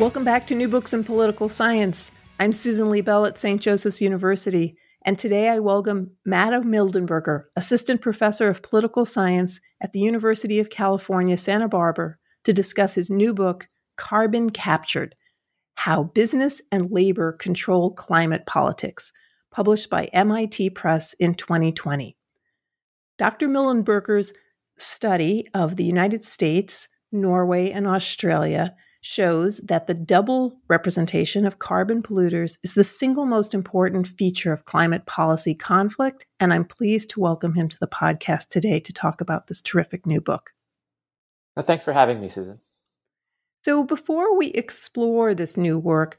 Welcome back to New Books in Political Science. I'm Susan Liebell at St. Joseph's University, and today I welcome Matto Mildenberger, Assistant Professor of Political Science at the University of California, Santa Barbara, to discuss his new book, Carbon Captured How Business and Labor Control Climate Politics, published by MIT Press in 2020. Dr. Mildenberger's study of the United States, Norway, and Australia shows that the double representation of carbon polluters is the single most important feature of climate policy conflict. And I'm pleased to welcome him to the podcast today to talk about this terrific new book. Well, thanks for having me, Susan. So, before we explore this new work,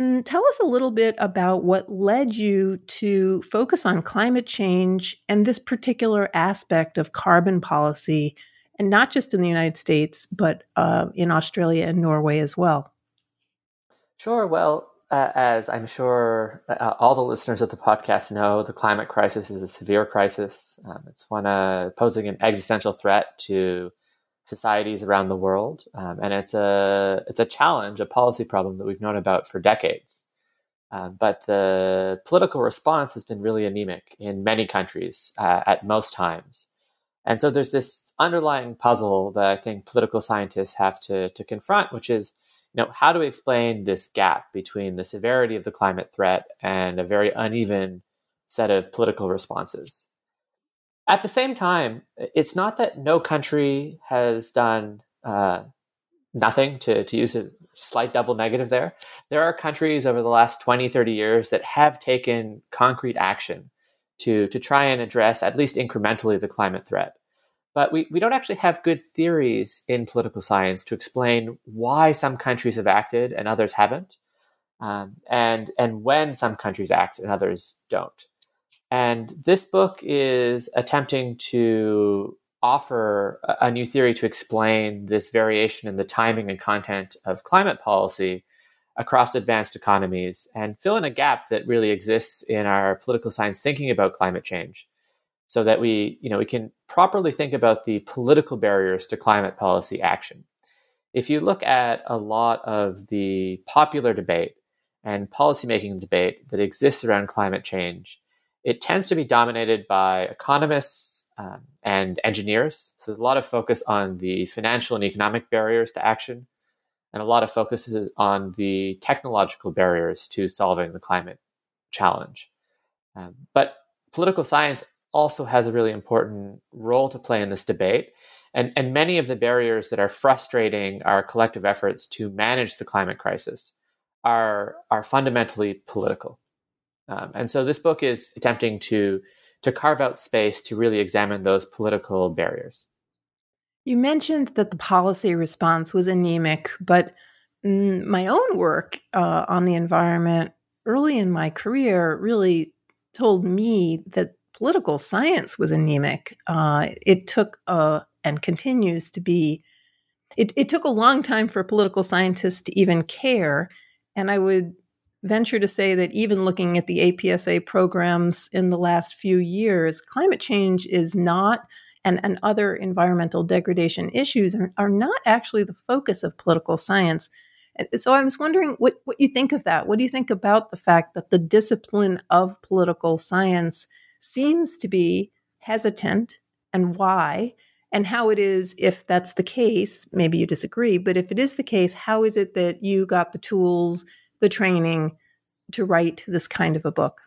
mm, tell us a little bit about what led you to focus on climate change and this particular aspect of carbon policy and not just in the United States, but uh, in Australia and Norway as well. Sure. Well, uh, as I'm sure uh, all the listeners of the podcast know, the climate crisis is a severe crisis. Um, it's one uh, posing an existential threat to societies around the world, um, and it's a it's a challenge, a policy problem that we've known about for decades. Um, but the political response has been really anemic in many countries uh, at most times. And so there's this underlying puzzle that I think political scientists have to, to confront, which is, you know, how do we explain this gap between the severity of the climate threat and a very uneven set of political responses? At the same time, it's not that no country has done uh, nothing to, to use a slight double negative there. There are countries over the last 20, 30 years that have taken concrete action to, to try and address at least incrementally the climate threat. But we, we don't actually have good theories in political science to explain why some countries have acted and others haven't, um, and, and when some countries act and others don't. And this book is attempting to offer a, a new theory to explain this variation in the timing and content of climate policy across advanced economies and fill in a gap that really exists in our political science thinking about climate change so that we you know we can properly think about the political barriers to climate policy action if you look at a lot of the popular debate and policymaking debate that exists around climate change it tends to be dominated by economists um, and engineers so there's a lot of focus on the financial and economic barriers to action and a lot of focus is on the technological barriers to solving the climate challenge. Um, but political science also has a really important role to play in this debate. And, and many of the barriers that are frustrating our collective efforts to manage the climate crisis are, are fundamentally political. Um, and so this book is attempting to, to carve out space to really examine those political barriers. You mentioned that the policy response was anemic, but mm, my own work uh, on the environment early in my career really told me that political science was anemic. Uh, it took uh, and continues to be. It, it took a long time for political scientists to even care, and I would venture to say that even looking at the APSA programs in the last few years, climate change is not and, and other environmental degradation issues are, are not actually the focus of political science. So I was wondering what, what you think of that. What do you think about the fact that the discipline of political science seems to be hesitant and why? And how it is, if that's the case, maybe you disagree, but if it is the case, how is it that you got the tools, the training to write this kind of a book?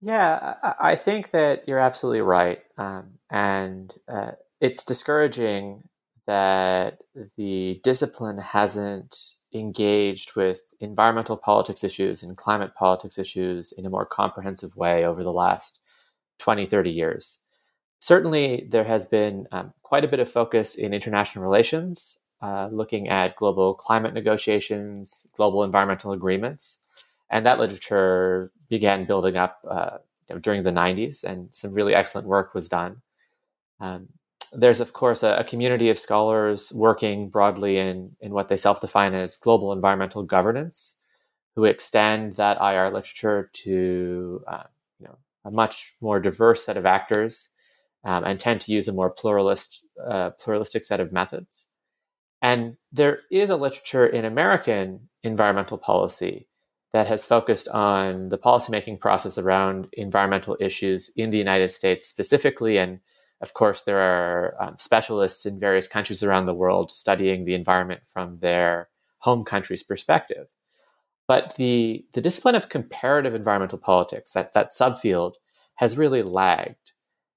Yeah, I think that you're absolutely right. Um, and uh, it's discouraging that the discipline hasn't engaged with environmental politics issues and climate politics issues in a more comprehensive way over the last 20, 30 years. Certainly, there has been um, quite a bit of focus in international relations uh, looking at global climate negotiations, global environmental agreements. And that literature began building up uh, during the 90s, and some really excellent work was done. Um, there's, of course, a, a, community of scholars working broadly in, in what they self define as global environmental governance, who extend that IR literature to uh, you know, a much more diverse set of actors um, and tend to use a more pluralist, uh, pluralistic set of methods. And there is a literature in American environmental policy that has focused on the policymaking process around environmental issues in the United States specifically. And of course, there are um, specialists in various countries around the world studying the environment from their home country's perspective. But the, the discipline of comparative environmental politics, that, that subfield, has really lagged.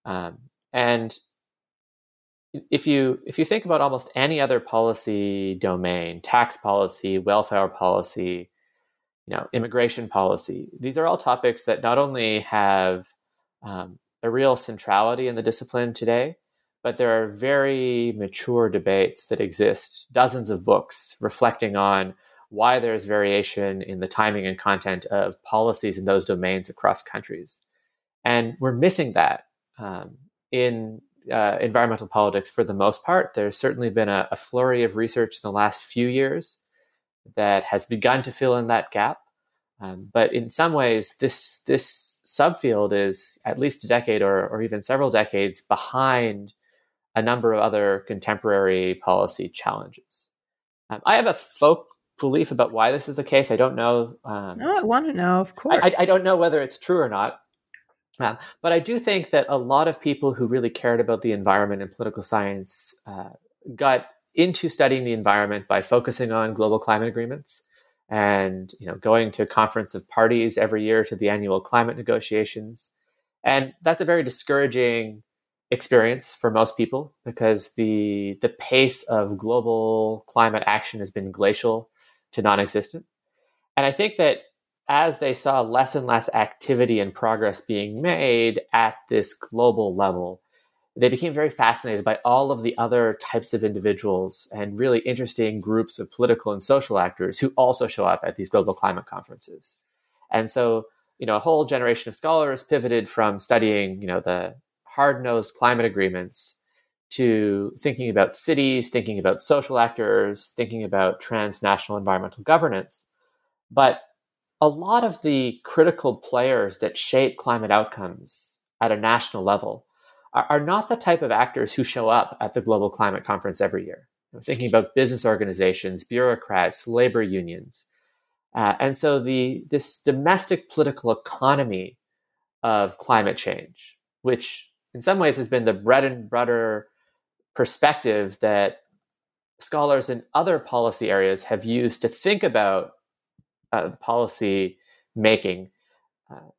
Um, and if you if you think about almost any other policy domain, tax policy, welfare policy, you know, immigration policy, these are all topics that not only have um, a real centrality in the discipline today, but there are very mature debates that exist, dozens of books reflecting on why there's variation in the timing and content of policies in those domains across countries. And we're missing that um, in uh, environmental politics for the most part. There's certainly been a, a, flurry of research in the last few years that has begun to fill in that gap. Um, but in some ways, this this subfield is at least a decade or, or even several decades behind a number of other contemporary policy challenges. Um, I have a folk belief about why this is the case. I don't know. Um, no, I want to know, of course. I, I, don't know whether it's true or not. Um, but I do think that a lot of people who really cared about the environment and political science uh, got into studying the environment by focusing on global climate agreements and you know going to conference of parties every year to the annual climate negotiations. And that's a very discouraging experience for most people because the the pace of global climate action has been glacial to non-existent. And i think that as they saw less and less activity and progress being made at this global level, they became very fascinated by all of the other types of individuals and really interesting groups of political and social actors who also show up at these global climate conferences. And so, you know, a whole generation of scholars pivoted from studying, you know, the hard-nosed climate agreements to thinking about cities, thinking about social actors, thinking about transnational environmental governance. But a lot of the critical players that shape climate outcomes at a national level are, are not the type of actors who show up at the Global Climate Conference every year. I'm thinking about business organizations, bureaucrats, labor unions. Uh, and so the this domestic political economy of climate change, which in some ways has been the bread and butter perspective that scholars in other policy areas have used to think about uh, policy making uh,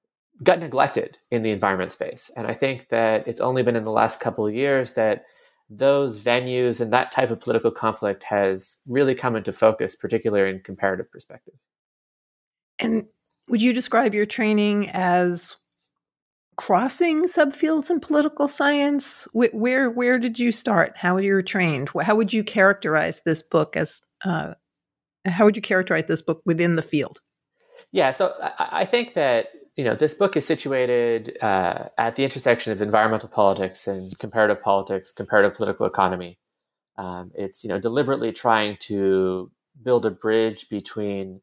got neglected in the environment space. And I think that it's only been in the last couple of years that those venues and that type of political conflict has really come into focus, particularly in comparative perspective. And would you describe your training as crossing subfields in political science? Where where did you start? How you were trained? How would you characterize this book as uh, how would you characterize this book within the field? Yeah, so I, I think that you know this book is situated uh, at the intersection of environmental politics and comparative politics, comparative political economy. Um, it's you know deliberately trying to build a bridge between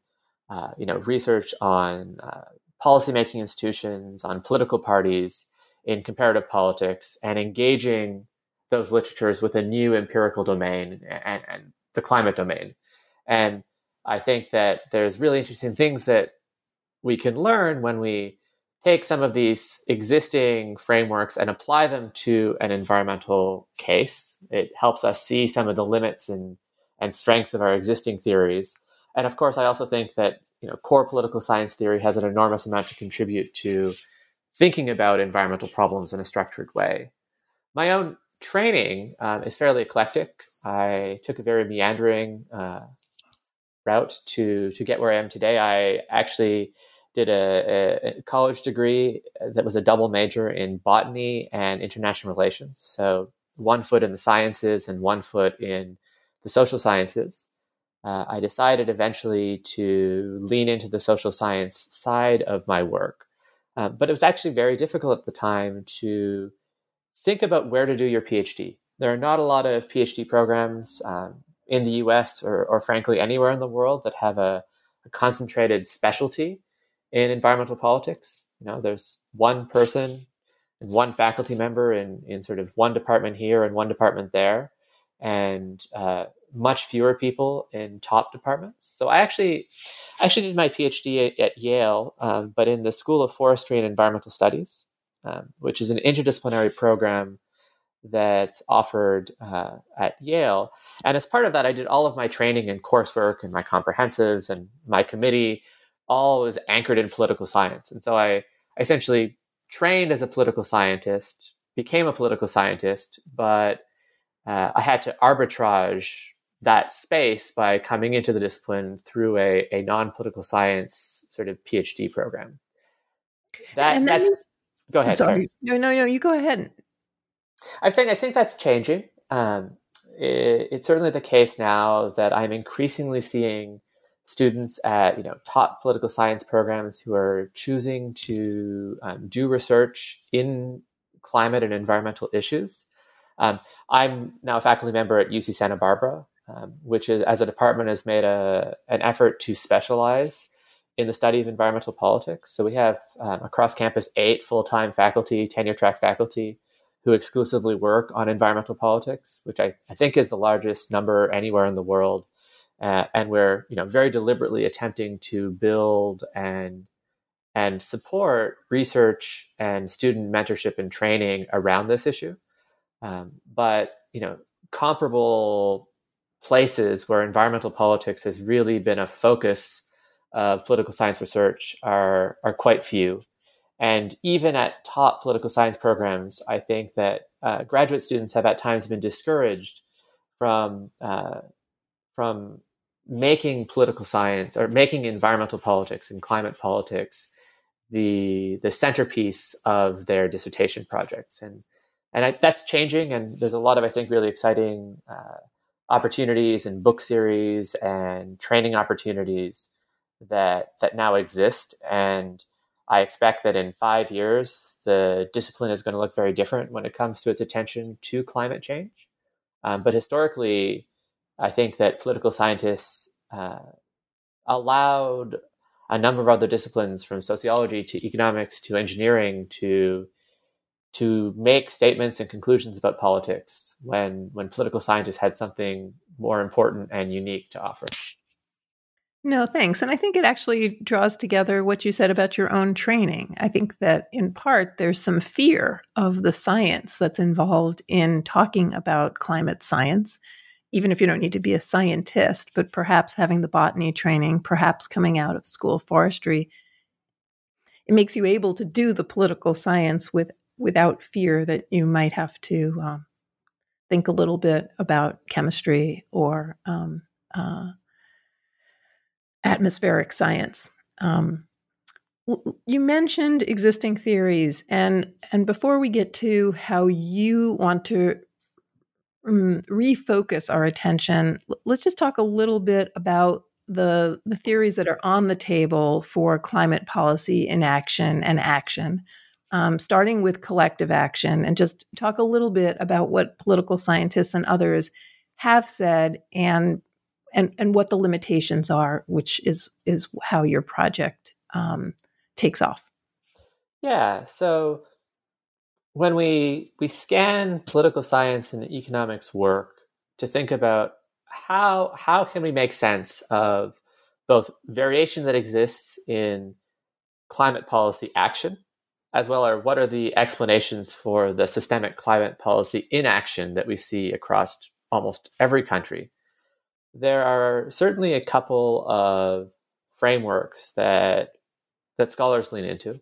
uh, you know research on uh, policymaking institutions, on political parties in comparative politics, and engaging those literatures with a new empirical domain and, and the climate domain. And I think that there's really interesting things that we can learn when we take some of these existing frameworks and apply them to an environmental case. It helps us see some of the limits and, and strengths of our existing theories. And of course, I also think that you know, core political science theory has an enormous amount to contribute to thinking about environmental problems in a structured way. My own training um, is fairly eclectic. I took a very meandering uh, route to to get where I am today. I actually did a, a, college degree that was a double major in botany and international relations. So one foot in the sciences and one foot in the social sciences, uh, I decided eventually to lean into the social science side of my work. Uh, but it was actually very difficult at the time to think about where to do your PhD. There are not a lot of PhD programs um, in the US or, or, frankly, anywhere in the world that have a, a, concentrated specialty in environmental politics. You know, there's one person and one faculty member in, in sort of one department here and one department there, and uh, much fewer people in top departments. So I actually, I actually did my PhD at, at Yale, um, but in the School of Forestry and Environmental Studies, um, which is an interdisciplinary program that's offered uh, at Yale. And as part of that, I did all of my training and coursework and my comprehensives and my committee all was anchored in political science. And so I, I essentially trained as a political scientist, became a political scientist, but uh, I had to arbitrage that space by coming into the discipline through a, a non-political science sort of PhD program. That that's go ahead. Sorry. sorry. No, no, no. You go ahead. I think I think that's changing. Um, it, it's certainly the case now that I'm increasingly seeing students at you know top political science programs who are choosing to um, do research in climate and environmental issues. Um, I'm now a faculty member at UC Santa Barbara, um, which is, as a department has made a, an effort to specialize in the study of environmental politics. So we have um, across campus eight full-time faculty, tenure track faculty who exclusively work on environmental politics, which I, I think is the largest number anywhere in the world. Uh, and we're you know very deliberately attempting to build and and support research and student mentorship and training around this issue. Um, but you know comparable places where environmental politics has really been a focus of political science research are are quite few. And even at top political science programs, I think that uh, graduate students have at times been discouraged from uh, from making political science or making environmental politics and climate politics the the centerpiece of their dissertation projects. And and I, that's changing. And there's a lot of I think really exciting uh, opportunities and book series and training opportunities that that now exist and I expect that in five years the discipline is going to look very different when it comes to its attention to climate change. Um, but historically, I think that political scientists uh, allowed a number of other disciplines, from sociology to economics to engineering, to to make statements and conclusions about politics when when political scientists had something more important and unique to offer. No, thanks. And I think it actually draws together what you said about your own training. I think that in part there's some fear of the science that's involved in talking about climate science, even if you don't need to be a scientist, but perhaps having the botany training, perhaps coming out of school forestry, it makes you able to do the political science with without fear that you might have to um, think a little bit about chemistry or um, uh, atmospheric science. Um, you mentioned existing theories, and and before we get to how you want to um, refocus our attention, let's just talk a little bit about the the theories that are on the table for climate policy inaction and action um, starting with collective action, and just talk a little bit about what political scientists and others have said and and and what the limitations are, which is is how your project um, takes off. Yeah. So when we we scan political science and economics work to think about how how can we make sense of both variation that exists in climate policy action as well as what are the explanations for the systemic climate policy inaction that we see across almost every country. There are certainly a couple of frameworks that that scholars lean into.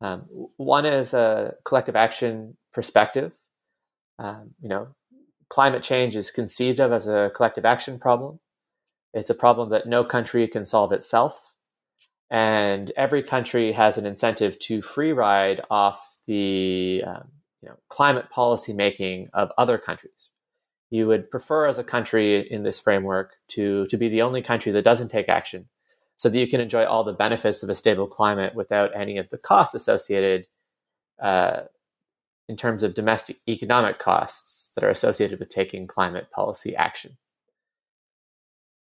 Um, one is a collective action perspective. Um, you know, climate change is conceived of as a collective action problem. It's a problem that no country can solve itself and every country has an incentive to free ride off the um, you know, climate policy making of other countries. you would prefer as a country in this framework to, to be the only country that doesn't take action so that you can enjoy all the benefits of a stable climate without any of the costs associated uh, in terms of domestic economic costs that are associated with taking climate policy action.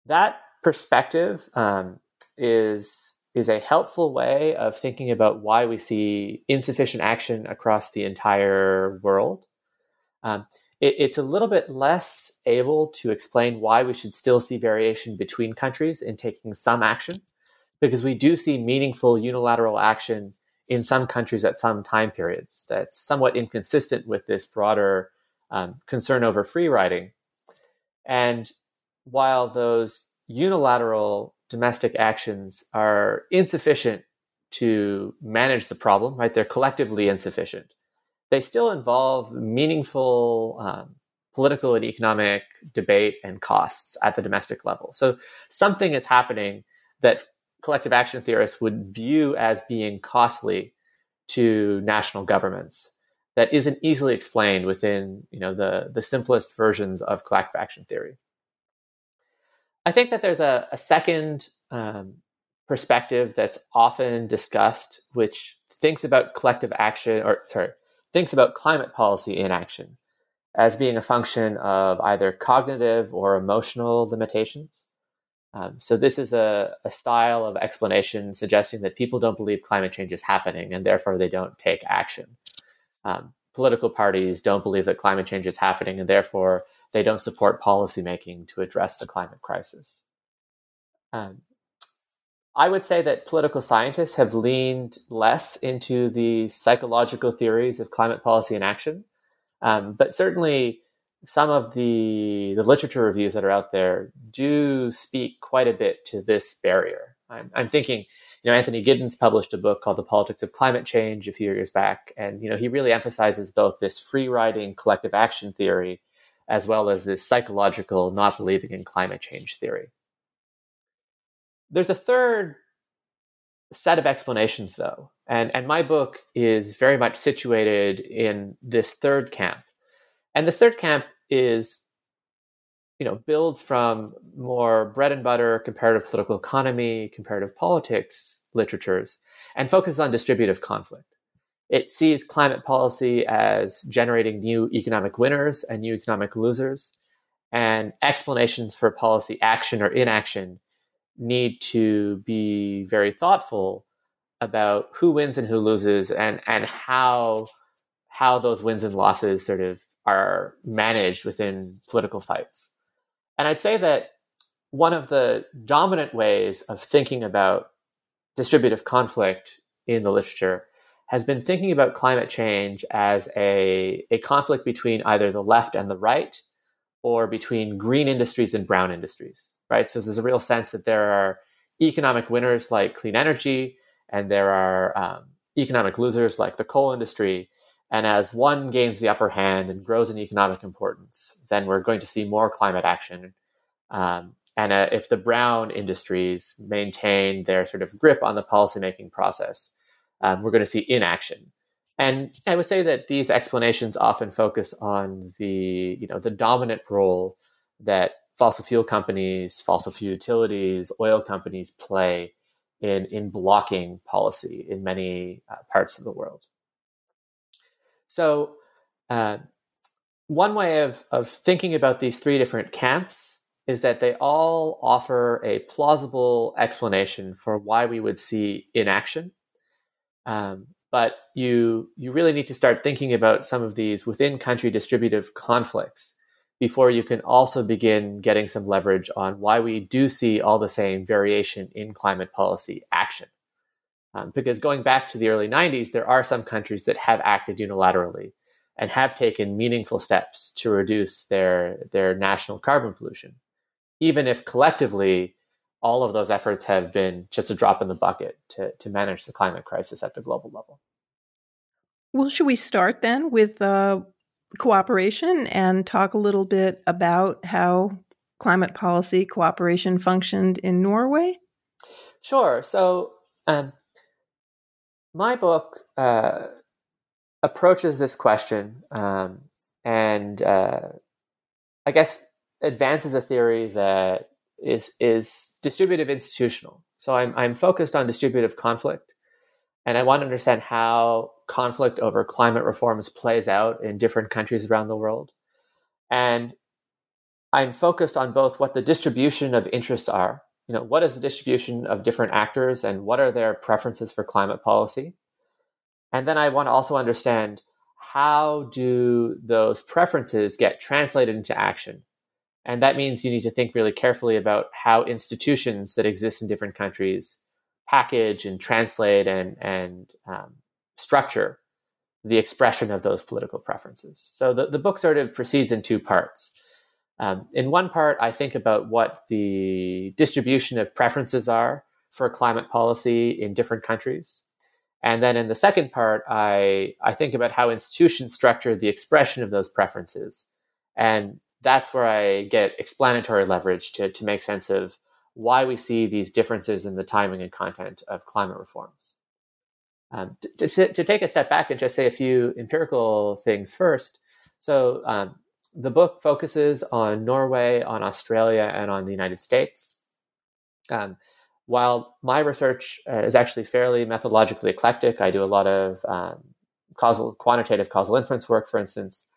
That perspective um, is is a helpful way of thinking about why we see insufficient action across the entire world. Um, it, it's a little bit less able to explain why we should still see variation between countries in taking some action, because we do see meaningful unilateral action in some countries at some time periods that's somewhat inconsistent with this broader um, concern over free riding. And while those unilateral domestic actions are insufficient to manage the problem, right? They're collectively insufficient. They still involve meaningful um, political and economic debate and costs at the domestic level. So something is happening that collective action theorists would view as being costly to national governments that isn't easily explained within you know the, the simplest versions of collective action theory. I think that there's a, a second um, perspective that's often discussed, which thinks about collective action, or sorry, thinks about climate policy in action as being a function of either cognitive or emotional limitations. Um, so this is a, a, style of explanation suggesting that people don't believe climate change is happening and therefore they don't take action. Um, political parties don't believe that climate change is happening and therefore they don't support policymaking to address the climate crisis. Um, I would say that political scientists have leaned less into the psychological theories of climate policy and action, um, but certainly some of the the literature reviews that are out there do speak quite a bit to this barrier. I'm, I'm thinking, you know, Anthony Giddens published a book called The Politics of Climate Change a few years back, and you know he really emphasizes both this free riding collective action theory as well as this psychological not believing in climate change theory. There's a third set of explanations, though, and, and my book is very much situated in this third camp. And the third camp is, you know, builds from more bread and butter comparative political economy, comparative politics literatures, and focuses on distributive conflict. It sees climate policy as generating new economic winners and new economic losers, and explanations for policy action or inaction need to be very thoughtful about who wins and who loses and and how how those wins and losses sort of are managed within political fights. And I'd say that one of the dominant ways of thinking about distributive conflict in the literature has been thinking about climate change as a, a conflict between either the left and the right or between green industries and brown industries, right? So there's a real sense that there are economic winners like clean energy and there are um, economic losers like the coal industry. And as one gains the upper hand and grows in economic importance, then we're going to see more climate action. Um, and uh, if the brown industries maintain their sort of grip on the policymaking process, um, we're going to see inaction. And I would say that these explanations often focus on the, you know, the dominant role that fossil fuel companies, fossil fuel utilities, oil companies play in, in blocking policy in many uh, parts of the world. So, uh, one way of, of thinking about these three different camps is that they all offer a plausible explanation for why we would see inaction um, but you you really need to start thinking about some of these within country distributive conflicts before you can also begin getting some leverage on why we do see all the same variation in climate policy action. Um, because going back to the early 90s, there are some countries that have acted unilaterally and have taken meaningful steps to reduce their, their national carbon pollution, even if collectively all of those efforts have been just a drop in the bucket to, to manage the climate crisis at the global level. Well, should we start then with uh, cooperation and talk a little bit about how climate policy cooperation functioned in Norway? Sure. So, um, my book uh, approaches this question um, and uh, I guess, advances a theory that is is distributive institutional. So I'm I'm focused on distributive conflict, and I want to understand how conflict over climate reforms plays out in different countries around the world, and I'm focused on both what the distribution of interests are. You know, what is the distribution of different actors, and what are their preferences for climate policy, and then I want to also understand how do those preferences get translated into action and that means you need to think really carefully about how institutions that exist in different countries package and translate and, and um, structure the expression of those political preferences. So the, the book sort of proceeds in two parts. Um, in one part, I think about what the distribution of preferences are for climate policy in different countries. And then in the second part, I, I think about how institutions structure the expression of those preferences and that's where I get explanatory leverage to, to make sense of why we see these differences in the timing and content of climate reforms. Um, to, to, to, take a step back and just say a few empirical things first. So, um, the book focuses on Norway, on Australia, and on the United States. Um, while my research uh, is actually fairly methodologically eclectic, I do a lot of um, causal, quantitative causal inference work, for instance.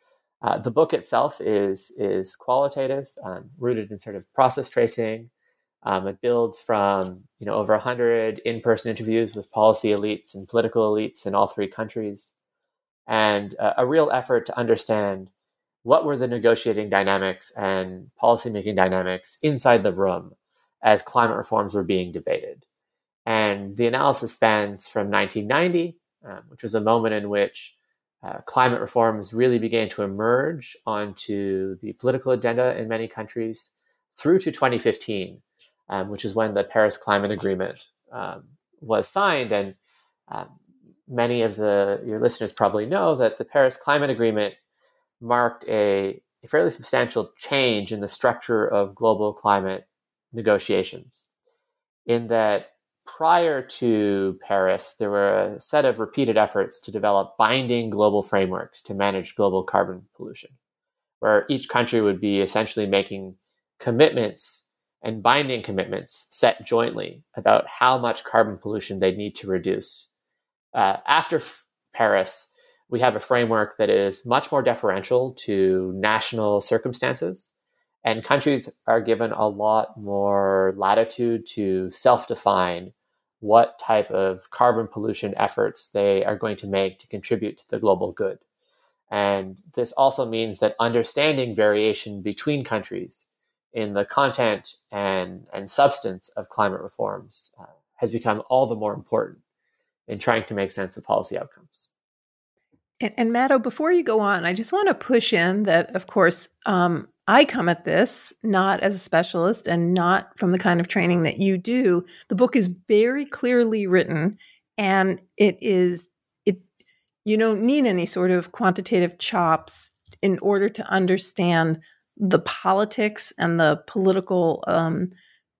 Uh, the book itself is is qualitative, um, rooted in sort of process tracing. Um, it builds from you know over hundred in-person interviews with policy elites and political elites in all three countries, and uh, a real effort to understand what were the negotiating dynamics and policymaking dynamics inside the room as climate reforms were being debated. And the analysis spans from 1990, um, which was a moment in which uh, climate reforms really began to emerge onto the political agenda in many countries through to 2015, um, which is when the Paris Climate Agreement um, was signed. And um, many of the your listeners probably know that the Paris Climate Agreement marked a, a fairly substantial change in the structure of global climate negotiations. In that prior to Paris, there were a set of repeated efforts to develop binding global frameworks to manage global carbon pollution, where each country would be essentially making commitments and binding commitments set jointly about how much carbon pollution they need to reduce. Uh, after F- Paris, we have a framework that is much more deferential to national circumstances and countries are given a lot more latitude to self-define what type of carbon pollution efforts they are going to make to contribute to the global good. And this also means that understanding variation between countries in the content and, and substance of climate reforms uh, has become all the more important in trying to make sense of policy outcomes. And, and Matto, before you go on, I just want to push in that, of course, um, I come at this not as a specialist and not from the kind of training that you do. The book is very clearly written and it is it you don't need any sort of quantitative chops in order to understand the politics and the political um,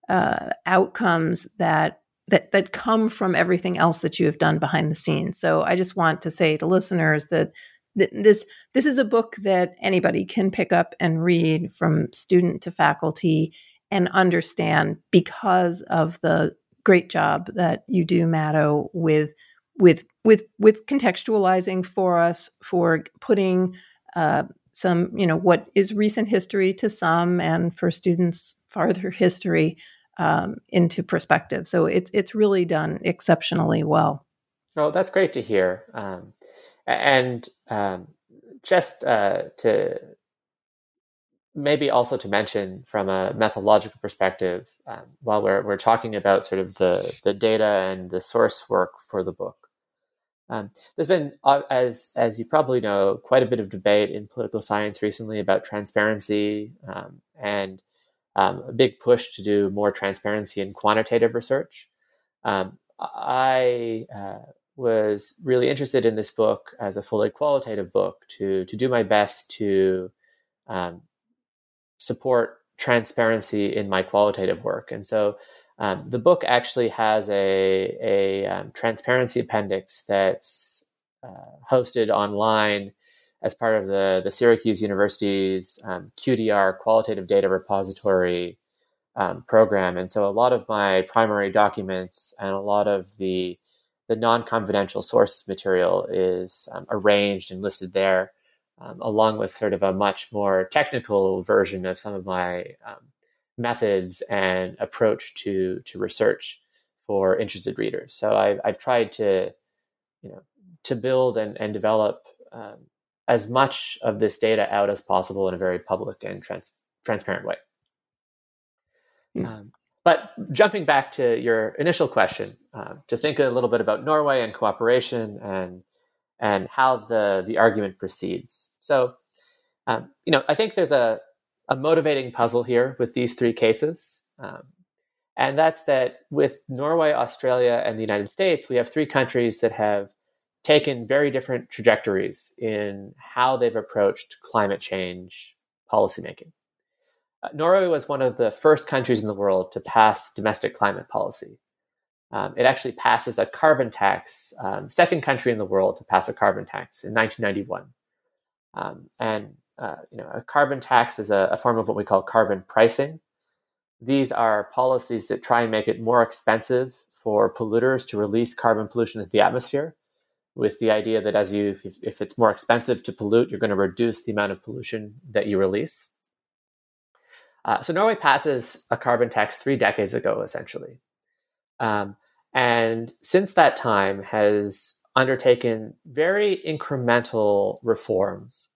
uh, outcomes that that that come from everything else that you have done behind the scenes. So I just want to say to listeners that this this is a book that anybody can pick up and read from student to faculty and understand because of the great job that you do Matto with with with with contextualizing for us for putting uh, some you know what is recent history to some and for students farther history um, into perspective. So it's it's really done exceptionally well. Oh that's great to hear. Um, and um, just uh, to maybe also to mention from a methodological perspective, um, while we're, we're talking about sort of the, the data and the source work for the book, um, there's been, uh, as as you probably know, quite a bit of debate in political science recently about transparency um, and um, a big push to do more transparency in quantitative research. Um, I uh, was really interested in this book as a fully qualitative book to to do my best to um, support transparency in my qualitative work. And so um, the book actually has a a um, transparency appendix that's uh, hosted online as part of the, the Syracuse University's um, QDR Qualitative Data Repository um, program. And so a lot of my primary documents and a lot of the, the non confidential source material is um, arranged and listed there, um, along with sort of a much more technical version of some of my methods and approach to, to research for interested readers. So I've, I've tried to, you know, to build and, and develop um, as much of this data out as possible in a very public and trans- transparent way. Mm. Um, but jumping back to your initial question, uh, to think a little bit about Norway and cooperation and and how the the argument proceeds. So, um, you know, I think there's a a motivating puzzle here with these three cases, um, and that's that with Norway, Australia, and the United States, we have three countries that have taken very different trajectories in how they've approached climate change policymaking. Uh, Norway was one of the first countries in the world to pass domestic climate policy. Um, it actually passes a carbon tax, um, second country in the world to pass a carbon tax in 1991. Um, and uh, you know, a carbon tax is a, a form of what we call carbon pricing. These are policies that try and make it more expensive for polluters to release carbon pollution into the atmosphere with the idea that as you if, if it's more expensive to pollute you're going to reduce the amount of pollution that you release uh, so norway passes a carbon tax three decades ago essentially um, and since that time has undertaken very incremental reforms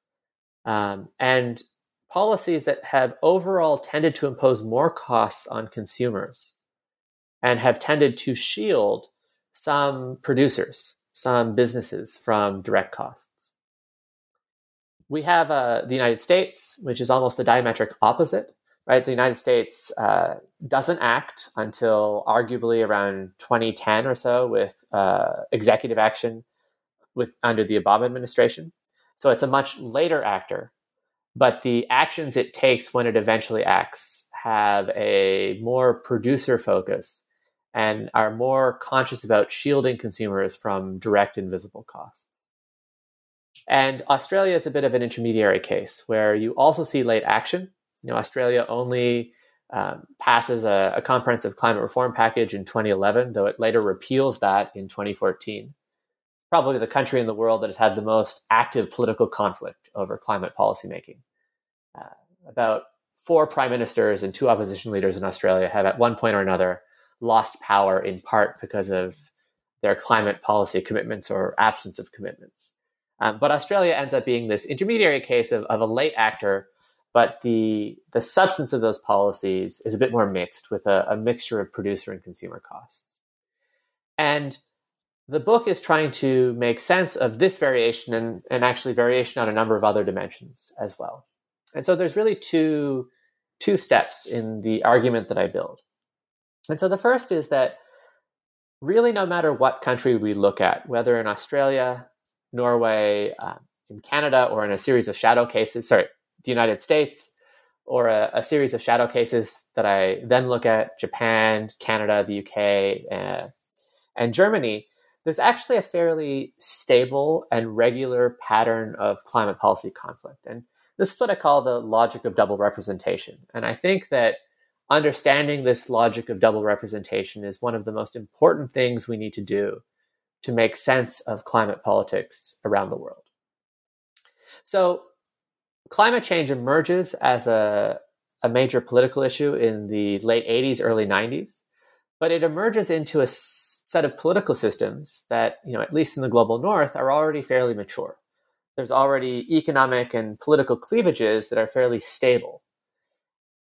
um, and policies that have overall tended to impose more costs on consumers and have tended to shield some producers some businesses from direct costs. We have uh, the United States, which is almost the diametric opposite, right? The United States uh, doesn't act until arguably around 2010 or so with uh, executive action with under the Obama administration. So it's a much later actor, but the actions it takes when it eventually acts have a more producer focus and are more conscious about shielding consumers from direct invisible costs. And Australia is a bit of an intermediary case where you also see late action. You know, Australia only um, passes a, a, comprehensive climate reform package in 2011, though it later repeals that in 2014. Probably the country in the world that has had the most active political conflict over climate policymaking. Uh, about four prime ministers and two opposition leaders in Australia have, at one point or another, lost power in part because of their climate policy commitments or absence of commitments. Um, but Australia ends up being this intermediary case of, of a late actor, but the the substance of those policies is a bit more mixed with a, a mixture of producer and consumer costs. And the book is trying to make sense of this variation and, and actually variation on a number of other dimensions as well. And so there's really two, two steps in the argument that I build. And so the first is that really, no matter what country we look at, whether in Australia, Norway, uh, in Canada, or in a series of shadow cases, sorry, the United States, or a, a, series of shadow cases that I then look at Japan, Canada, the UK, uh, and Germany, there's actually a fairly stable and regular pattern of climate policy conflict. And this is what I call the logic of double representation. And I think that understanding this logic of double representation is one of the most important things we need to do to make sense of climate politics around the world. So, climate change emerges as a, a major political issue in the late 80s, early 90s, but it emerges into a set of political systems that, you know, at least in the global north, are already fairly mature. There's already economic and political cleavages that are fairly stable.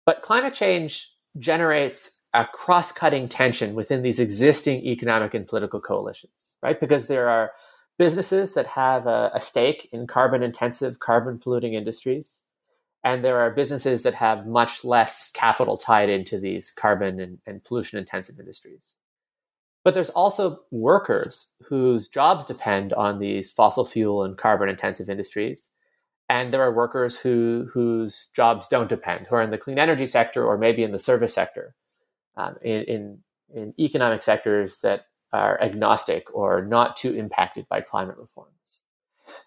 But climate change generates a cross cutting tension within these existing economic and political coalitions, right? Because there are businesses that have a, a stake in carbon intensive, carbon polluting industries. And there are businesses that have much less capital tied into these carbon and, and pollution intensive industries. But there's also workers whose jobs depend on these fossil fuel and carbon intensive industries and there are workers who whose jobs don't depend, who are in the clean energy sector or maybe in the service sector, um, in, in, in economic sectors that are agnostic or not too impacted by climate reforms.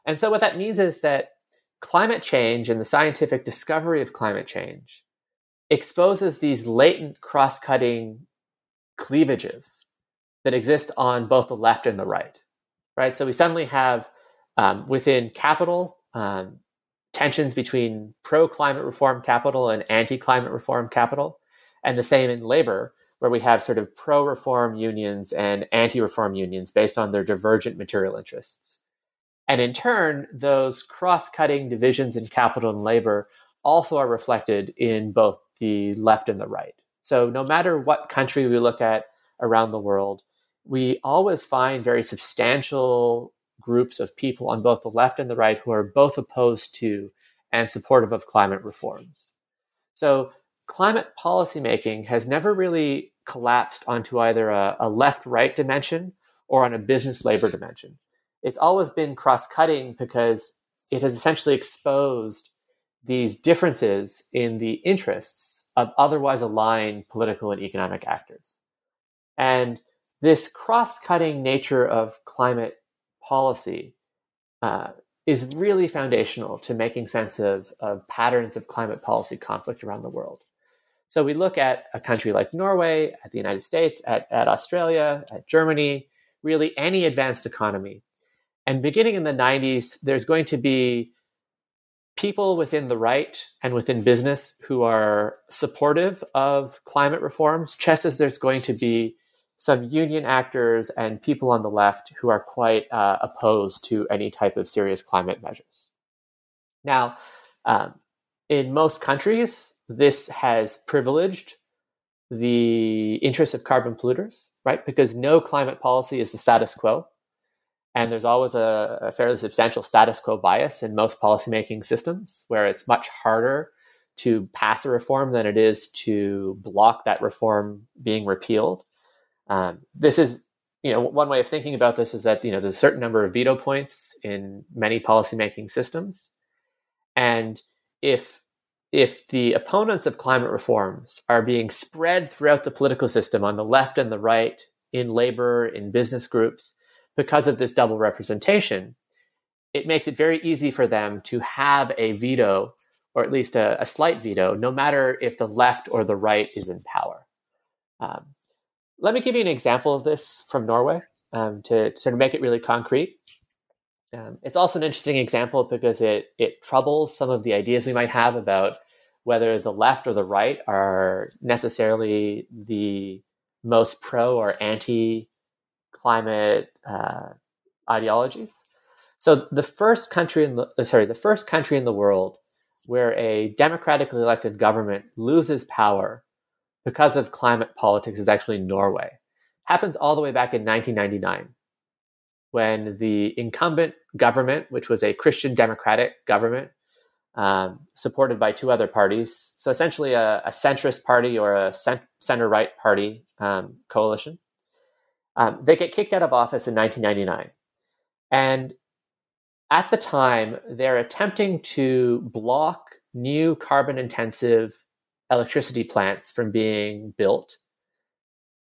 And so what that means is that climate change and the scientific discovery of climate change exposes these latent cross cutting cleavages that exist on both the left and the right. Right. So we suddenly have um, within capital um, tensions between pro climate reform capital and anti climate reform capital, and the same in labor, where we have sort of pro reform unions and anti reform unions based on their divergent material interests. And in turn, those cross cutting divisions in capital and labor also are reflected in both the left and the right. So, no matter what country we look at around the world, we always find very substantial groups of people on both the left and the right who are both opposed to and supportive of climate reforms. So, climate policymaking has never really collapsed onto either a, a left right dimension or on a business labor dimension. It's always been cross cutting because it has essentially exposed these differences in the interests of otherwise aligned political and economic actors. And this cross cutting nature of climate policy uh, is really foundational to making sense of, of patterns of climate policy conflict around the world. So we look at a country like Norway, at the United States, at, at Australia, at Germany, really any advanced economy. And beginning in the 90s, there's going to be people within the right and within business who are supportive of climate reforms, just as there's going to be some union actors and people on the left who are quite uh, opposed to any type of serious climate measures. Now, um, in most countries, this has privileged the interests of carbon polluters, right? Because no climate policy is the status quo. And there's always a, a fairly substantial status quo bias in most policymaking systems where it's much harder to pass a reform than it is to block that reform being repealed. Um, this is, you know, one way of thinking about this is that, you know, there's a certain number of veto points in many policymaking systems. And if if the opponents of climate reforms are being spread throughout the political system on the left and the right, in labor, in business groups, because of this double representation, it makes it very easy for them to have a veto, or at least a, a slight veto, no matter if the left or the right is in power. Um, let me give you an example of this from Norway um, to, sort of make it really concrete. Um, it's also an interesting example because it it troubles some of the ideas we might have about whether the left or the right are necessarily the most pro or anti climate uh, ideologies. So the first country in the uh, sorry the first country in the world where a democratically elected government loses power because of climate politics is actually Norway. Happens all the way back in 1999 when the incumbent government, which was a Christian democratic government, um, supported by two other parties, so essentially a, a centrist party or a cent- center right party um, coalition, um, they get kicked out of office in 1999. And at the time, they're attempting to block new carbon intensive electricity plants from being built.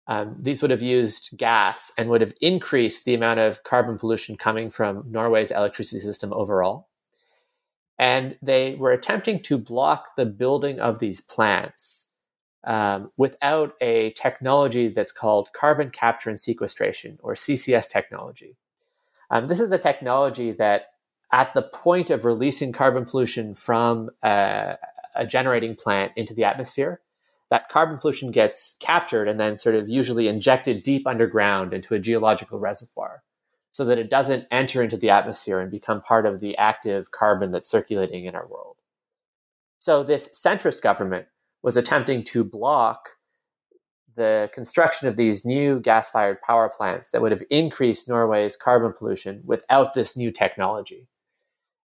Um, these would have used gas and would have increased the amount of carbon pollution coming from Norway's electricity system overall. And they were attempting to block the building of these plants um, without a technology that's called carbon capture and sequestration, or CCS technology. Um, this is a technology that, at the point of releasing carbon pollution from a, a generating plant into the atmosphere, that carbon pollution gets captured and then sort of usually injected deep underground into a geological reservoir so that it doesn't enter into the atmosphere and become part of the active carbon that's circulating in our world. So, this centrist government was attempting to block the construction of these new gas fired power plants that would have increased Norway's carbon pollution without this new technology.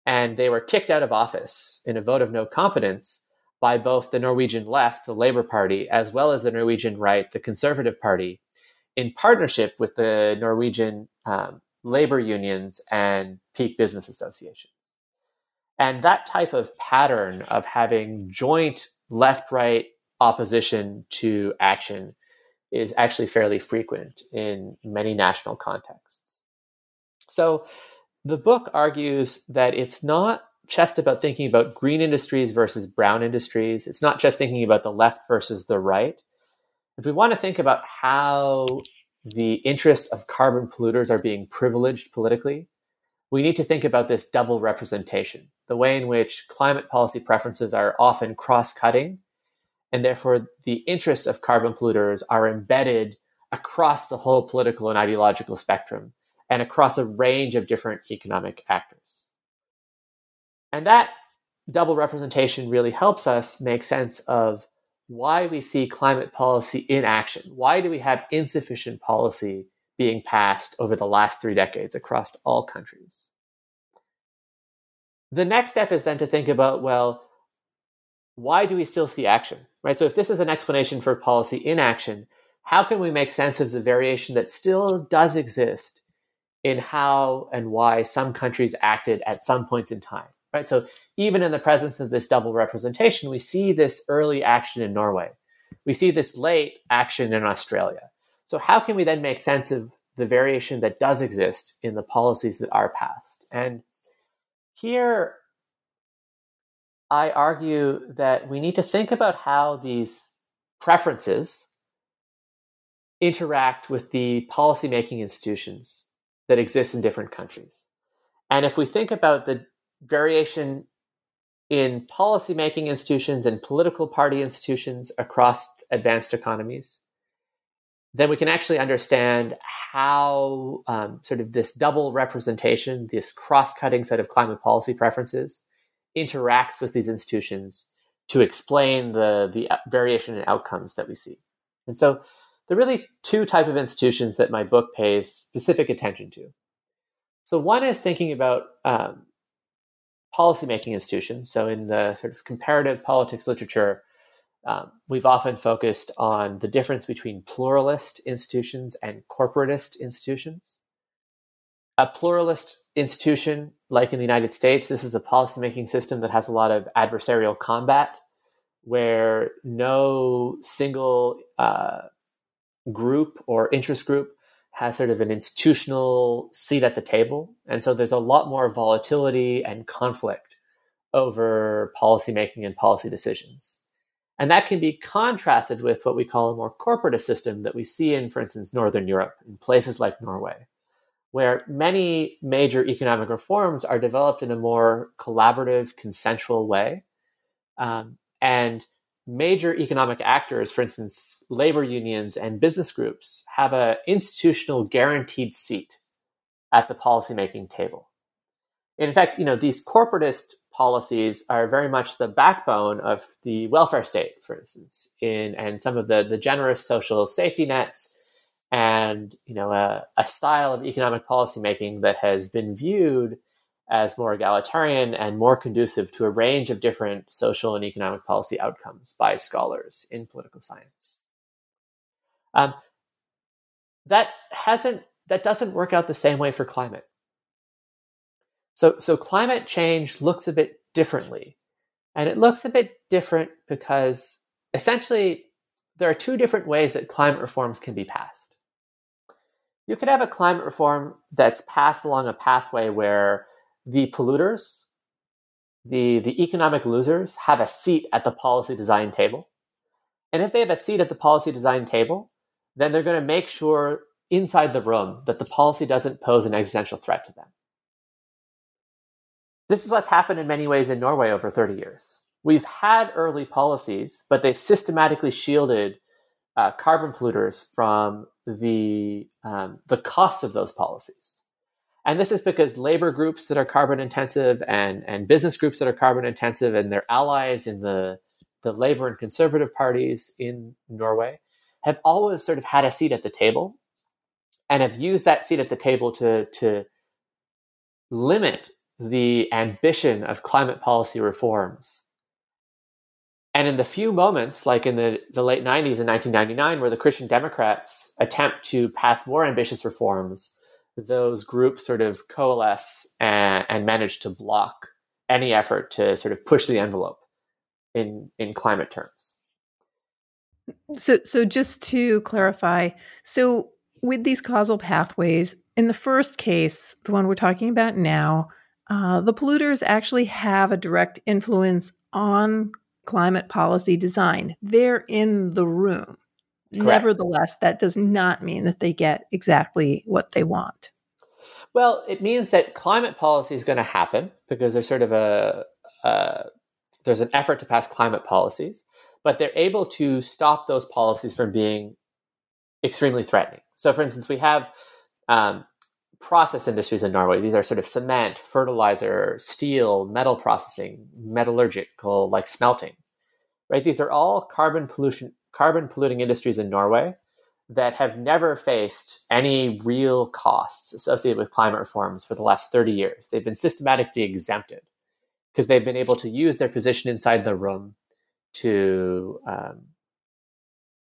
And they were kicked out of office in a vote of no confidence by both the Norwegian left, the Labour Party, as well as the Norwegian right, the Conservative Party, in partnership with the Norwegian um, labor unions and peak business associations. And that type of pattern of having joint left right opposition to action is actually fairly frequent in many national contexts. So the book argues that it's not just about thinking about green industries versus brown industries. It's not just thinking about the left versus the right. If we want to think about how the interests of carbon polluters are being privileged politically, we need to think about this double representation, the way in which climate policy preferences are often cross cutting, and therefore the interests of carbon polluters are embedded across the whole political and ideological spectrum and across a range of different economic actors. And that double representation really helps us make sense of why we see climate policy in action. Why do we have insufficient policy being passed over the last three decades across all countries? The next step is then to think about well, why do we still see action? Right? So if this is an explanation for policy inaction, how can we make sense of the variation that still does exist in how and why some countries acted at some points in time? Right? So even in the presence of this double representation, we see this early action in Norway. We see this late action in Australia. So how can we then make sense of the variation that does exist in the policies that are passed? And here I argue that we need to think about how these preferences interact with the policymaking institutions that exist in different countries. And if we think about the variation in policymaking institutions and political party institutions across advanced economies, then we can actually understand how um, sort of this double representation, this cross cutting set of climate policy preferences, interacts with these institutions to explain the, the variation in outcomes that we see. And so there are really two type of institutions that my book pays specific attention to. So one is thinking about um, policymaking institutions. So in the sort of comparative politics literature, um, we've often focused on the difference between pluralist institutions and corporatist institutions. A pluralist institution, like in the United States, this is a policymaking system that has a lot of adversarial combat, where no single uh, group or interest group has sort of an institutional seat at the table. And so there's a lot more volatility and conflict over policymaking and policy decisions. And that can be contrasted with what we call a more corporatist system that we see in, for instance, Northern Europe, in places like Norway, where many major economic reforms are developed in a more collaborative, consensual way. Um, and major economic actors, for instance, labor unions and business groups, have an institutional guaranteed seat at the policymaking table. In fact, you know, these corporatist policies are very much the backbone of the welfare state, for instance, in and some of the, the generous social safety nets and you know a, a style of economic policymaking that has been viewed as more egalitarian and more conducive to a range of different social and economic policy outcomes by scholars in political science. Um, that hasn't that doesn't work out the same way for climate. So, so climate change looks a bit differently, and it looks a bit different because essentially there are two different ways that climate reforms can be passed. You could have a climate reform that's passed along a pathway where the polluters, the, the economic losers, have a seat at the policy design table. And if they have a seat at the policy design table, then they're going to make sure inside the room that the policy doesn't pose an existential threat to them. This is what's happened in many ways in Norway over 30 years. We've had early policies, but they've systematically shielded uh, carbon polluters from the, um, the costs of those policies. And this is because labor groups that are carbon intensive and, and business groups that are carbon intensive and their allies in the, the labor and conservative parties in Norway have always sort of had a seat at the table and have used that seat at the table to, to limit the ambition of climate policy reforms. And in the few moments, like in the, the late 90s and 1999, where the Christian Democrats attempt to pass more ambitious reforms, those groups sort of coalesce and, and manage to block any effort to sort of push the envelope in in climate terms. So so just to clarify, so with these causal pathways, in the first case, the one we're talking about now, uh, the polluters actually have a direct influence on climate policy design. They're in the room. Correct. Nevertheless, that does not mean that they get exactly what they want. Well, it means that climate policy is going to happen because there's sort of a uh, there's an effort to pass climate policies, but they're able to stop those policies from being extremely threatening. So, for instance, we have um, process industries in Norway. These are sort of cement, fertilizer, steel, metal processing, metallurgical, like smelting. Right? These are all carbon pollution, carbon polluting industries in Norway that have never faced any real costs associated with climate reforms for the last 30 years. They've been systematically exempted because they've been able to use their position inside the room to um,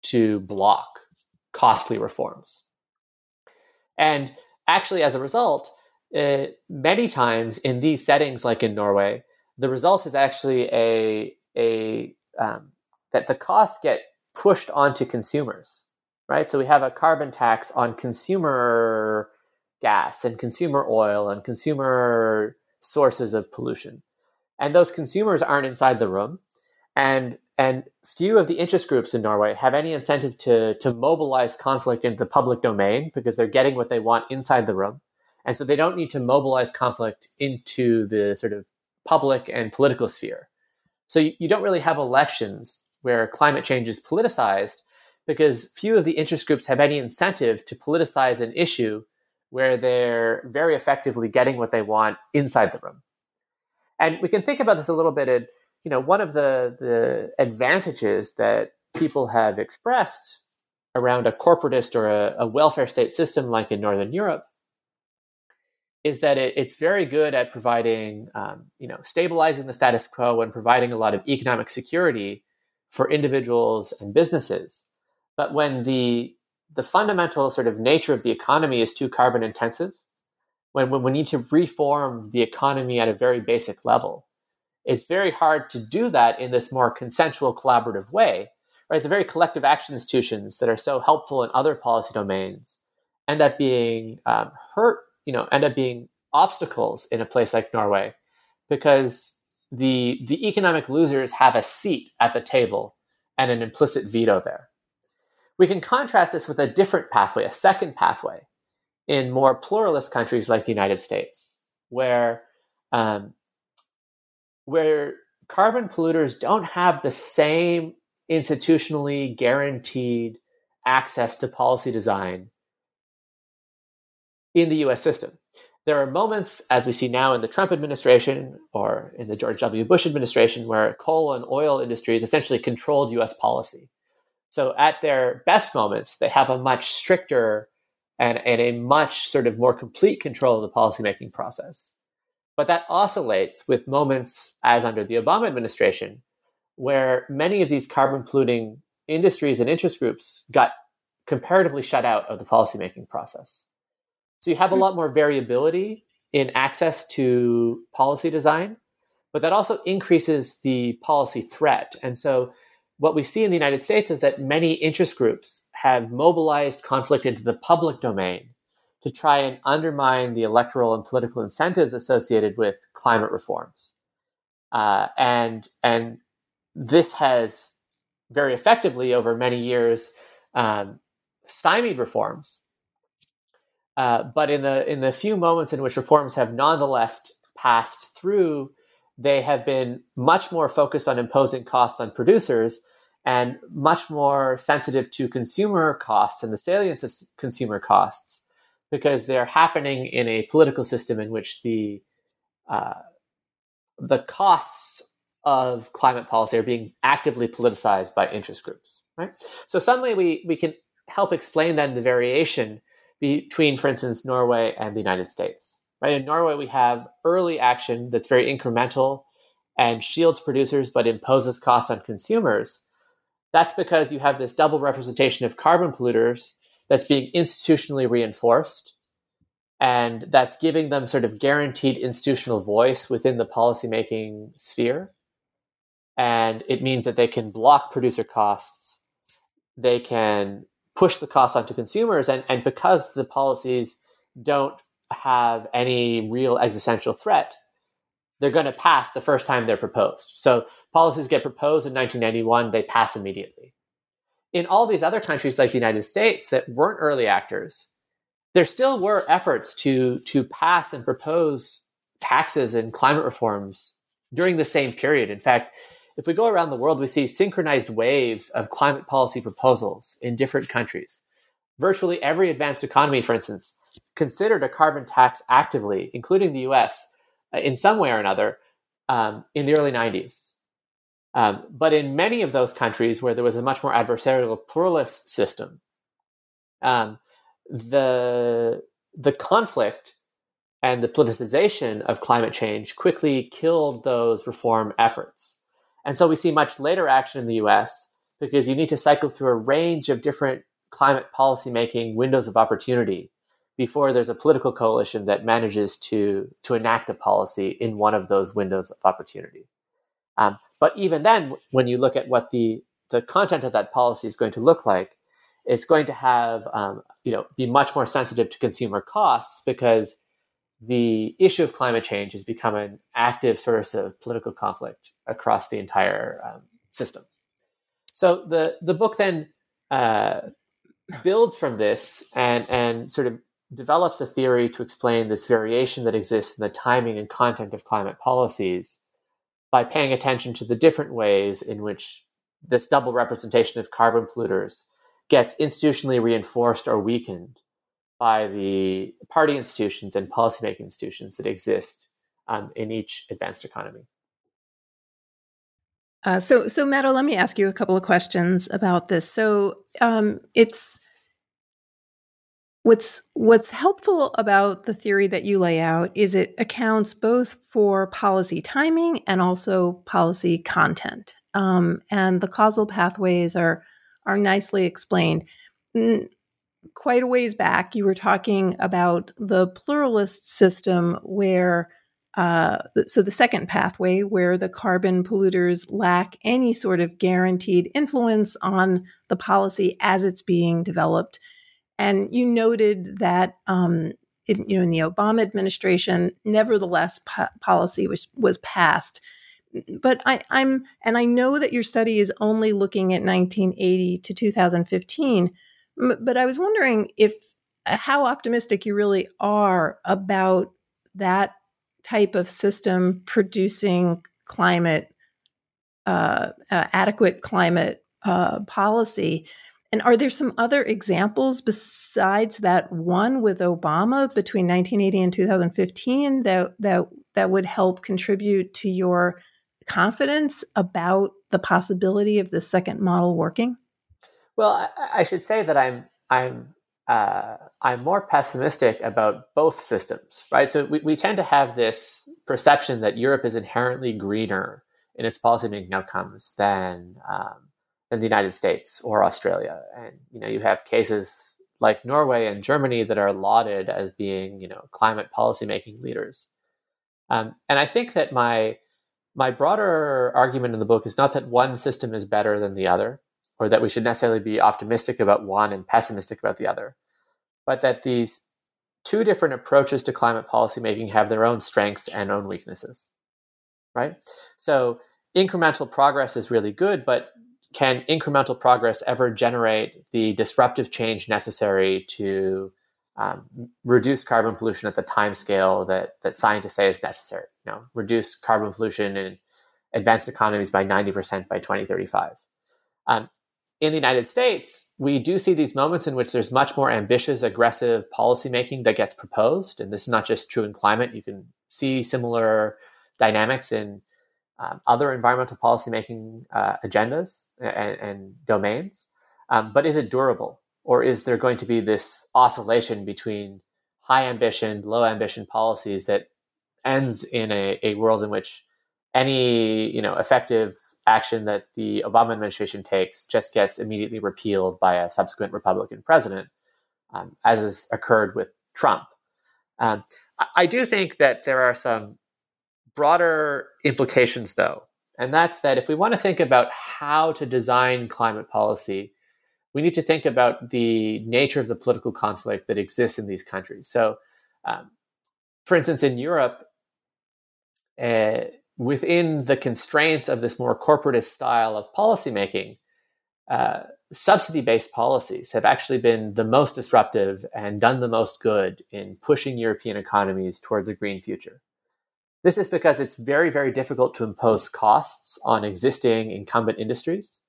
to block costly reforms. And actually, as a result, uh, many times in these settings, like in Norway, the result is actually a a um, that the costs get pushed onto consumers, right? So we have a carbon tax on consumer gas and consumer oil and consumer sources of pollution, and those consumers aren't inside the room, and and few of the interest groups in Norway have any incentive to, to mobilize conflict into the public domain because they're getting what they want inside the room. And so they don't need to mobilize conflict into the sort of public and political sphere. So you, you don't really have elections where climate change is politicized because few of the interest groups have any incentive to politicize an issue where they're very effectively getting what they want inside the room. And we can think about this a little bit you know, one of the, the advantages that people have expressed around a corporatist or a, a welfare state system like in Northern Europe is that it, it's very good at providing, um, you know, stabilizing the status quo and providing a lot of economic security for individuals and businesses. But when the the fundamental sort of nature of the economy is too carbon intensive, when, when we need to reform the economy at a very basic level, it's very hard to do that in this more consensual collaborative way right the very collective action institutions that are so helpful in other policy domains end up being um, hurt you know end up being obstacles in a place like norway because the the economic losers have a seat at the table and an implicit veto there we can contrast this with a different pathway a second pathway in more pluralist countries like the united states where um, where carbon polluters don't have the same institutionally guaranteed access to policy design in the US system. There are moments, as we see now in the Trump administration or in the George W. Bush administration, where coal and oil industries essentially controlled US policy. So, at their best moments, they have a much stricter and, and a much sort of more complete control of the policymaking process. But that oscillates with moments, as under the Obama administration, where many of these carbon polluting industries and interest groups got comparatively shut out of the policymaking process. So you have a hmm. lot more variability in access to policy design, but that also increases the policy threat. And so what we see in the United States is that many interest groups have mobilized conflict into the public domain to try and undermine the electoral and political incentives associated with climate reforms. Uh, and and this has very effectively over many years um, stymied reforms. Uh, but in the in the few moments in which reforms have nonetheless passed through, they have been much more focused on imposing costs on producers and much more sensitive to consumer costs and the salience of consumer costs because they're happening in a political system in which the uh, the costs of climate policy are being actively politicized by interest groups. Right. So suddenly we we can help explain then the variation between, for instance, Norway and the United States. Right. In Norway, we have early action that's very incremental and shields producers but imposes costs on consumers. That's because you have this double representation of carbon polluters that's being institutionally reinforced and that's giving them sort of guaranteed institutional voice within the policymaking sphere and it means that they can block producer costs they can push the costs onto consumers and, and because the policies don't have any real existential threat, they're going to pass the first time they're proposed. So policies get proposed in 1991, they pass immediately. In all these other countries like the United States that weren't early actors, there still were efforts to, to pass and propose taxes and climate reforms during the same period. In fact, if we go around the world, we see synchronized waves of climate policy proposals in different countries. Virtually every advanced economy, for instance, considered a carbon tax actively, including the US, uh, in some way or another, um, in the early 90s. Um, but in many of those countries where there was a much more adversarial pluralist system, um, the the conflict and the politicization of climate change quickly killed those reform efforts. And so we see much later action in the US because you need to cycle through a range of different climate policy making windows of opportunity before there's a political coalition that manages to, to enact a policy in one of those windows of opportunity. Um, but even then, when you look at what the, the content of that policy is going to look like, it's going to have um, you know be much more sensitive to consumer costs because the issue of climate change has become an active source of political conflict across the entire um, system. So the the book then uh, builds from this and and sort of develops a theory to explain this variation that exists in the timing and content of climate policies by paying attention to the different ways in which this double representation of carbon polluters gets institutionally reinforced or weakened by the party institutions and policymaking institutions that exist um, in each advanced economy. Uh, so, so Matto, let me ask you a couple of questions about this. So, um, it's what's what's helpful about the theory that you lay out is it accounts both for policy timing and also policy content, um, and the causal pathways are are nicely explained quite a ways back, you were talking about the pluralist system where, uh, so the second pathway where the carbon polluters lack any sort of guaranteed influence on the policy as it's being developed. And you noted that, um, in, you know, in the Obama administration, nevertheless, po- policy was was passed. But I, I'm, and I know that your study is only looking at 1980 to 2015 but I was wondering if uh, how optimistic you really are about that type of system producing climate uh, uh, adequate climate uh, policy. And are there some other examples besides that one with Obama between 1980 and 2015 that that that would help contribute to your confidence about the possibility of the second model working? Well, I, should say that I'm I'm uh, I'm more pessimistic about both systems, right? So we, we tend to have this perception that Europe is inherently greener in its policymaking outcomes than um, than the United States or Australia, and you know you have cases like Norway and Germany that are lauded as being you know climate policymaking leaders, um, and I think that my my broader argument in the book is not that one system is better than the other or that we should necessarily be optimistic about one and pessimistic about the other, but that these two different approaches to climate policymaking have their own strengths and own weaknesses. Right? So incremental progress is really good, but can incremental progress ever generate the disruptive change necessary to um, reduce carbon pollution at the time scale that, that scientists say is necessary? You know, reduce carbon pollution in advanced economies by 90% by 2035. Um, in the United States, we do see these moments in which there's much more ambitious, aggressive policymaking that gets proposed. And this is not just true in climate. You can see similar dynamics in um, other environmental policymaking uh, agendas and, and domains. Um, but is it durable? Or is there going to be this oscillation between high ambition, low ambition policies that ends in a, a world in which any you know effective action that the Obama administration takes just gets immediately repealed by a subsequent Republican president, um, as has occurred with Trump. Um, I do think that there are some broader implications, though, and that's that if we want to think about how to design climate policy, we need to think about the nature of the political conflict that exists in these countries. So, um, for instance, in Europe, uh, within the constraints of this more corporatist style of policymaking, uh, subsidy based policies have actually been the most disruptive and done the most good in pushing European economies towards a green future. This is because it's very, very difficult to impose costs on existing incumbent industries.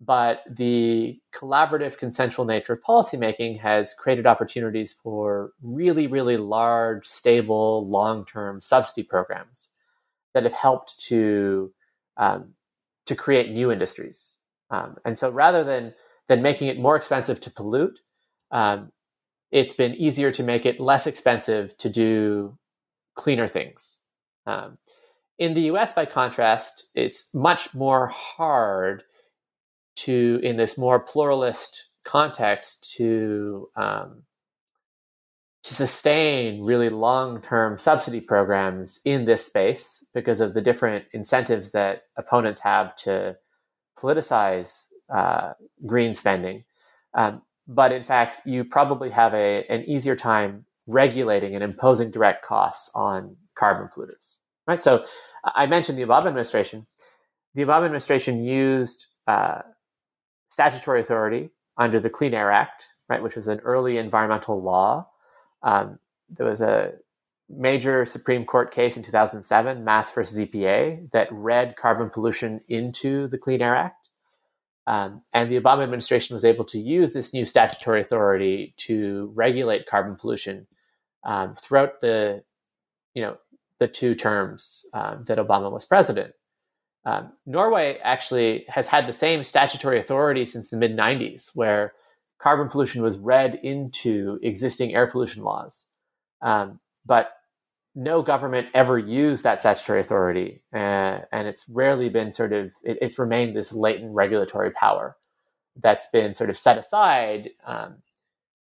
But the collaborative, consensual nature of policymaking has created opportunities for really, really large, stable, long term subsidy programs that have helped to, um, to create new industries. Um, and so rather than, than making it more expensive to pollute, um, it's been easier to make it less expensive to do cleaner things. Um, in the US, by contrast, it's much more hard to, in this more pluralist context, to um, to sustain really long-term subsidy programs in this space because of the different incentives that opponents have to politicize uh, green spending. Um, but in fact, you probably have a, an easier time regulating and imposing direct costs on carbon polluters. Right. So I mentioned the Obama administration. The Obama administration used uh, statutory authority under the Clean Air Act, right, which was an early environmental law. Um, there was a major Supreme Court case in 2007, Mass versus EPA, that read carbon pollution into the Clean Air Act. Um, and the Obama administration was able to use this new statutory authority to regulate carbon pollution um, throughout the, you know, the two terms um, that Obama was president. Um, Norway actually has had the same statutory authority since the mid 90s, where carbon pollution was read into existing air pollution laws. Um, but no government ever used that statutory authority, uh, and it's rarely been sort of, it, it's remained this latent regulatory power that's been sort of set aside um,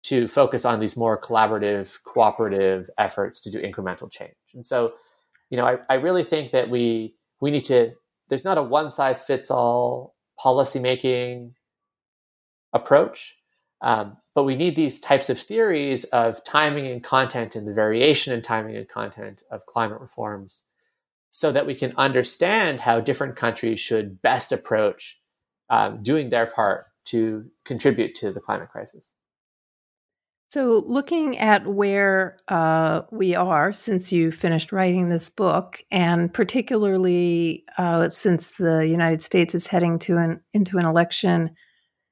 to focus on these more collaborative, cooperative efforts to do incremental change. And so, you know, I, I really think that we we need to. There's not a one size fits all policymaking approach, um, but we need these types of theories of timing and content and the variation in timing and content of climate reforms, so that we can understand how different countries should best approach um, doing their part to contribute to the climate crisis. So, looking at where uh, we are since you finished writing this book, and particularly uh, since the United States is heading to an into an election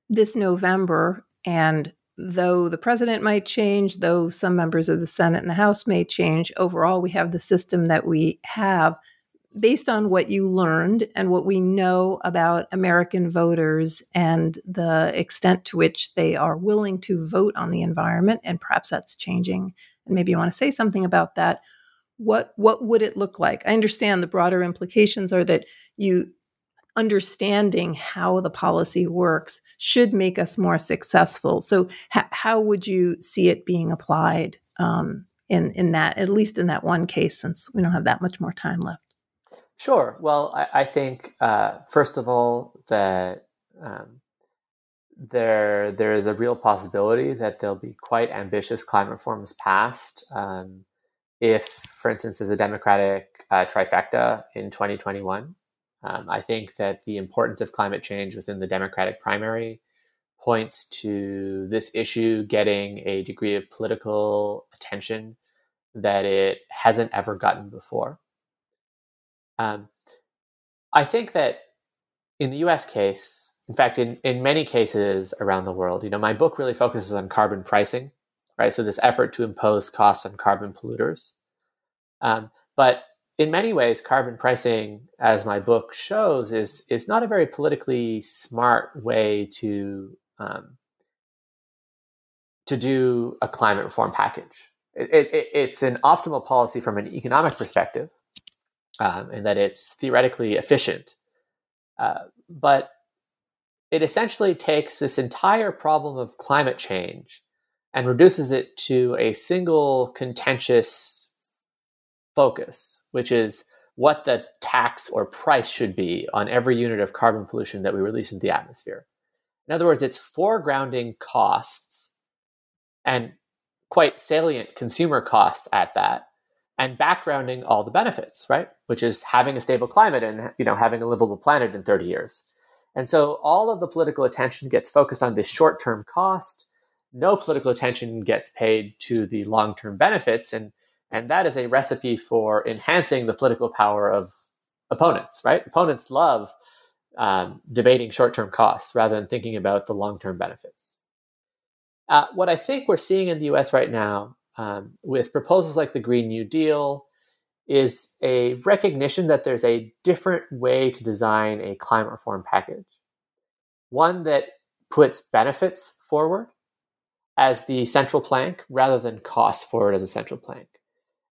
this November, and though the president might change, though some members of the Senate and the House may change, overall we have the system that we have based on what you learned and what we know about American voters and the extent to which they are willing to vote on the environment, and perhaps that's changing. And maybe you want to say something about that. What what would it look like? I understand the broader implications are that you understanding how the policy works should make us more successful. So, how would you see it being applied um, in in that at least in that one case, since we don't have that much more time left? Sure. Well, I, I think uh, first of all that um, there there is a real possibility that there'll be quite ambitious climate reforms passed um, if, for instance, there's a Democratic uh, trifecta in 2021. Um, I think that the importance of climate change within the Democratic primary points to this issue getting a degree of political attention that it hasn't ever gotten before. Um, I think that in the US case, in fact, in, in many cases around the world, you know, my book really focuses on carbon pricing, right? So this effort to impose costs on carbon polluters. Um, but in many ways, carbon pricing, as my book shows, is is not a very politically smart way to um, to do a climate reform package. It, it, it's an optimal policy from an economic perspective, um, and that it's theoretically efficient. Uh, but it essentially takes this entire problem of climate change and reduces it to a single contentious focus, which is what the tax or price should be on every unit of carbon pollution that we release into the atmosphere. In other words, it's foregrounding costs and quite salient consumer costs at that and backgrounding all the benefits, right? Which is having a stable climate and you know having a livable planet in 30 years. And so all of the political attention gets focused on this short-term cost. No political attention gets paid to the long-term benefits and and that is a recipe for enhancing the political power of opponents, right? Opponents love um, debating short-term costs rather than thinking about the long-term benefits. Uh, what I think we're seeing in the U.S. right now um, with proposals like the Green New Deal is a recognition that there's a different way to design a climate reform package. One that puts benefits forward as the central plank rather than costs forward as a central plank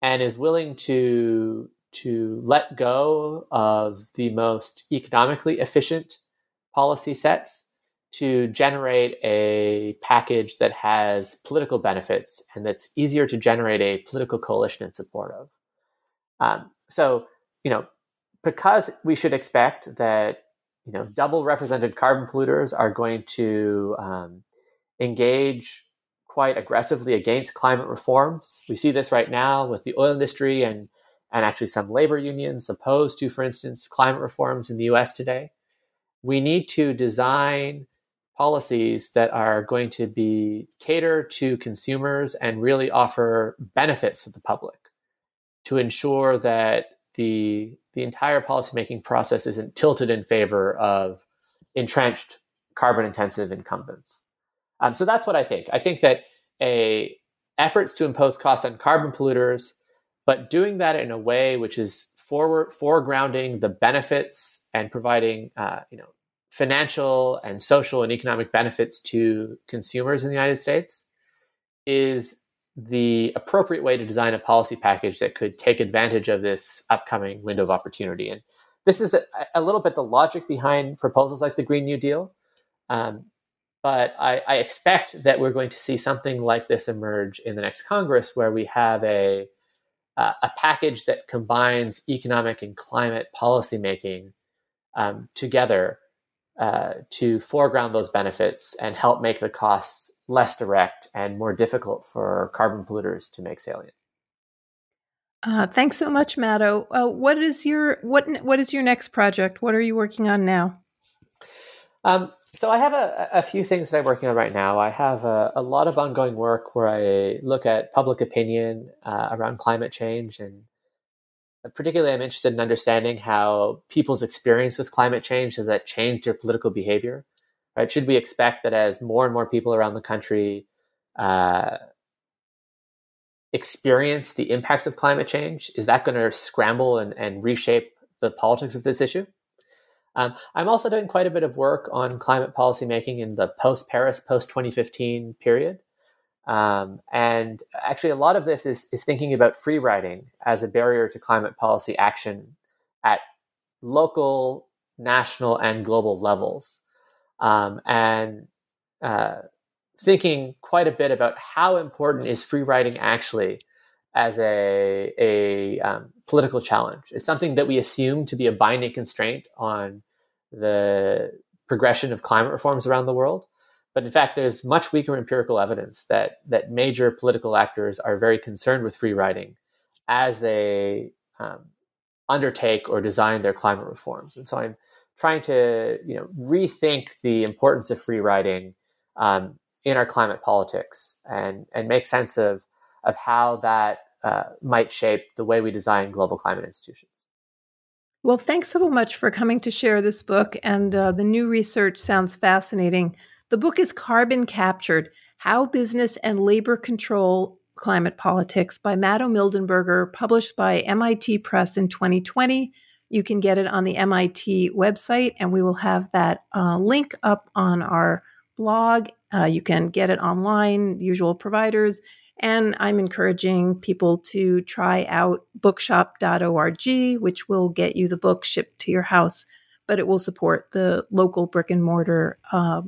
and is willing to to let go of the most economically efficient policy sets to generate a package that has political benefits and that's easier to generate a political coalition in support of. Um, so, you know, because we should expect that, you know, double represented carbon polluters are going to um, engage quite aggressively against climate reforms. We see this right now with the oil industry and and actually some labor unions opposed to, for instance, climate reforms in the US today. We need to design policies that are going to be cater to consumers and really offer benefits to the public to ensure that the the entire policymaking process isn't tilted in favor of entrenched carbon intensive incumbents. Um, so that's what I think. I think that a efforts to impose costs on carbon polluters, but doing that in a way which is forward foregrounding the benefits and providing uh, you know financial and social and economic benefits to consumers in the United States is the appropriate way to design a policy package that could take advantage of this upcoming window of opportunity. And this is a, a little bit the logic behind proposals like the Green New Deal. Um, but I, I, expect that we're going to see something like this emerge in the next Congress, where we have a uh, a package that combines economic and climate policymaking um, together uh, to foreground those benefits and help make the costs less direct and more difficult for carbon polluters to make salient. Uh, thanks so much, Matto. Uh, what is your what What is your next project? What are you working on now? Um, so I have a, a, few things that I'm working on right now. I have a, a, lot of ongoing work where I look at public opinion uh, around climate change and particularly I'm interested in understanding how people's experience with climate change has that changed their political behavior. Right? Should we expect that as more and more people around the country uh, experience the impacts of climate change, is that going to scramble and, and, reshape the politics of this issue? Um, I'm also doing quite a bit of work on climate policy making in the post Paris, post 2015 period. Um, and actually, a lot of this is, is thinking about free riding as a barrier to climate policy action at local, national, and global levels. Um, and uh, thinking quite a bit about how important is free riding actually as a, a um, political challenge. It's something that we assume to be a binding constraint on the progression of climate reforms around the world. But in fact, there's much weaker empirical evidence that that major political actors are very concerned with free riding as they um, undertake or design their climate reforms. And so I'm trying to you know rethink the importance of free riding um, in our climate politics and and make sense of of how that uh, might shape the way we design global climate institutions. Well, thanks so much for coming to share this book, and uh, the new research sounds fascinating. The book is Carbon Captured How Business and Labor Control Climate Politics by Matto Mildenberger, published by MIT Press in 2020. You can get it on the MIT website, and we will have that uh, link up on our blog. Uh, you can get it online, usual providers. And I'm encouraging people to try out bookshop.org, which will get you the book shipped to your house, but it will support the local brick and mortar uh,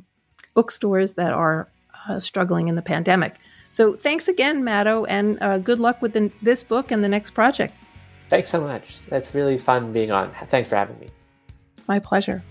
bookstores that are uh, struggling in the pandemic. So thanks again, Matto, and uh, good luck with the, this book and the next project. Thanks so much. That's really fun being on. Thanks for having me. My pleasure.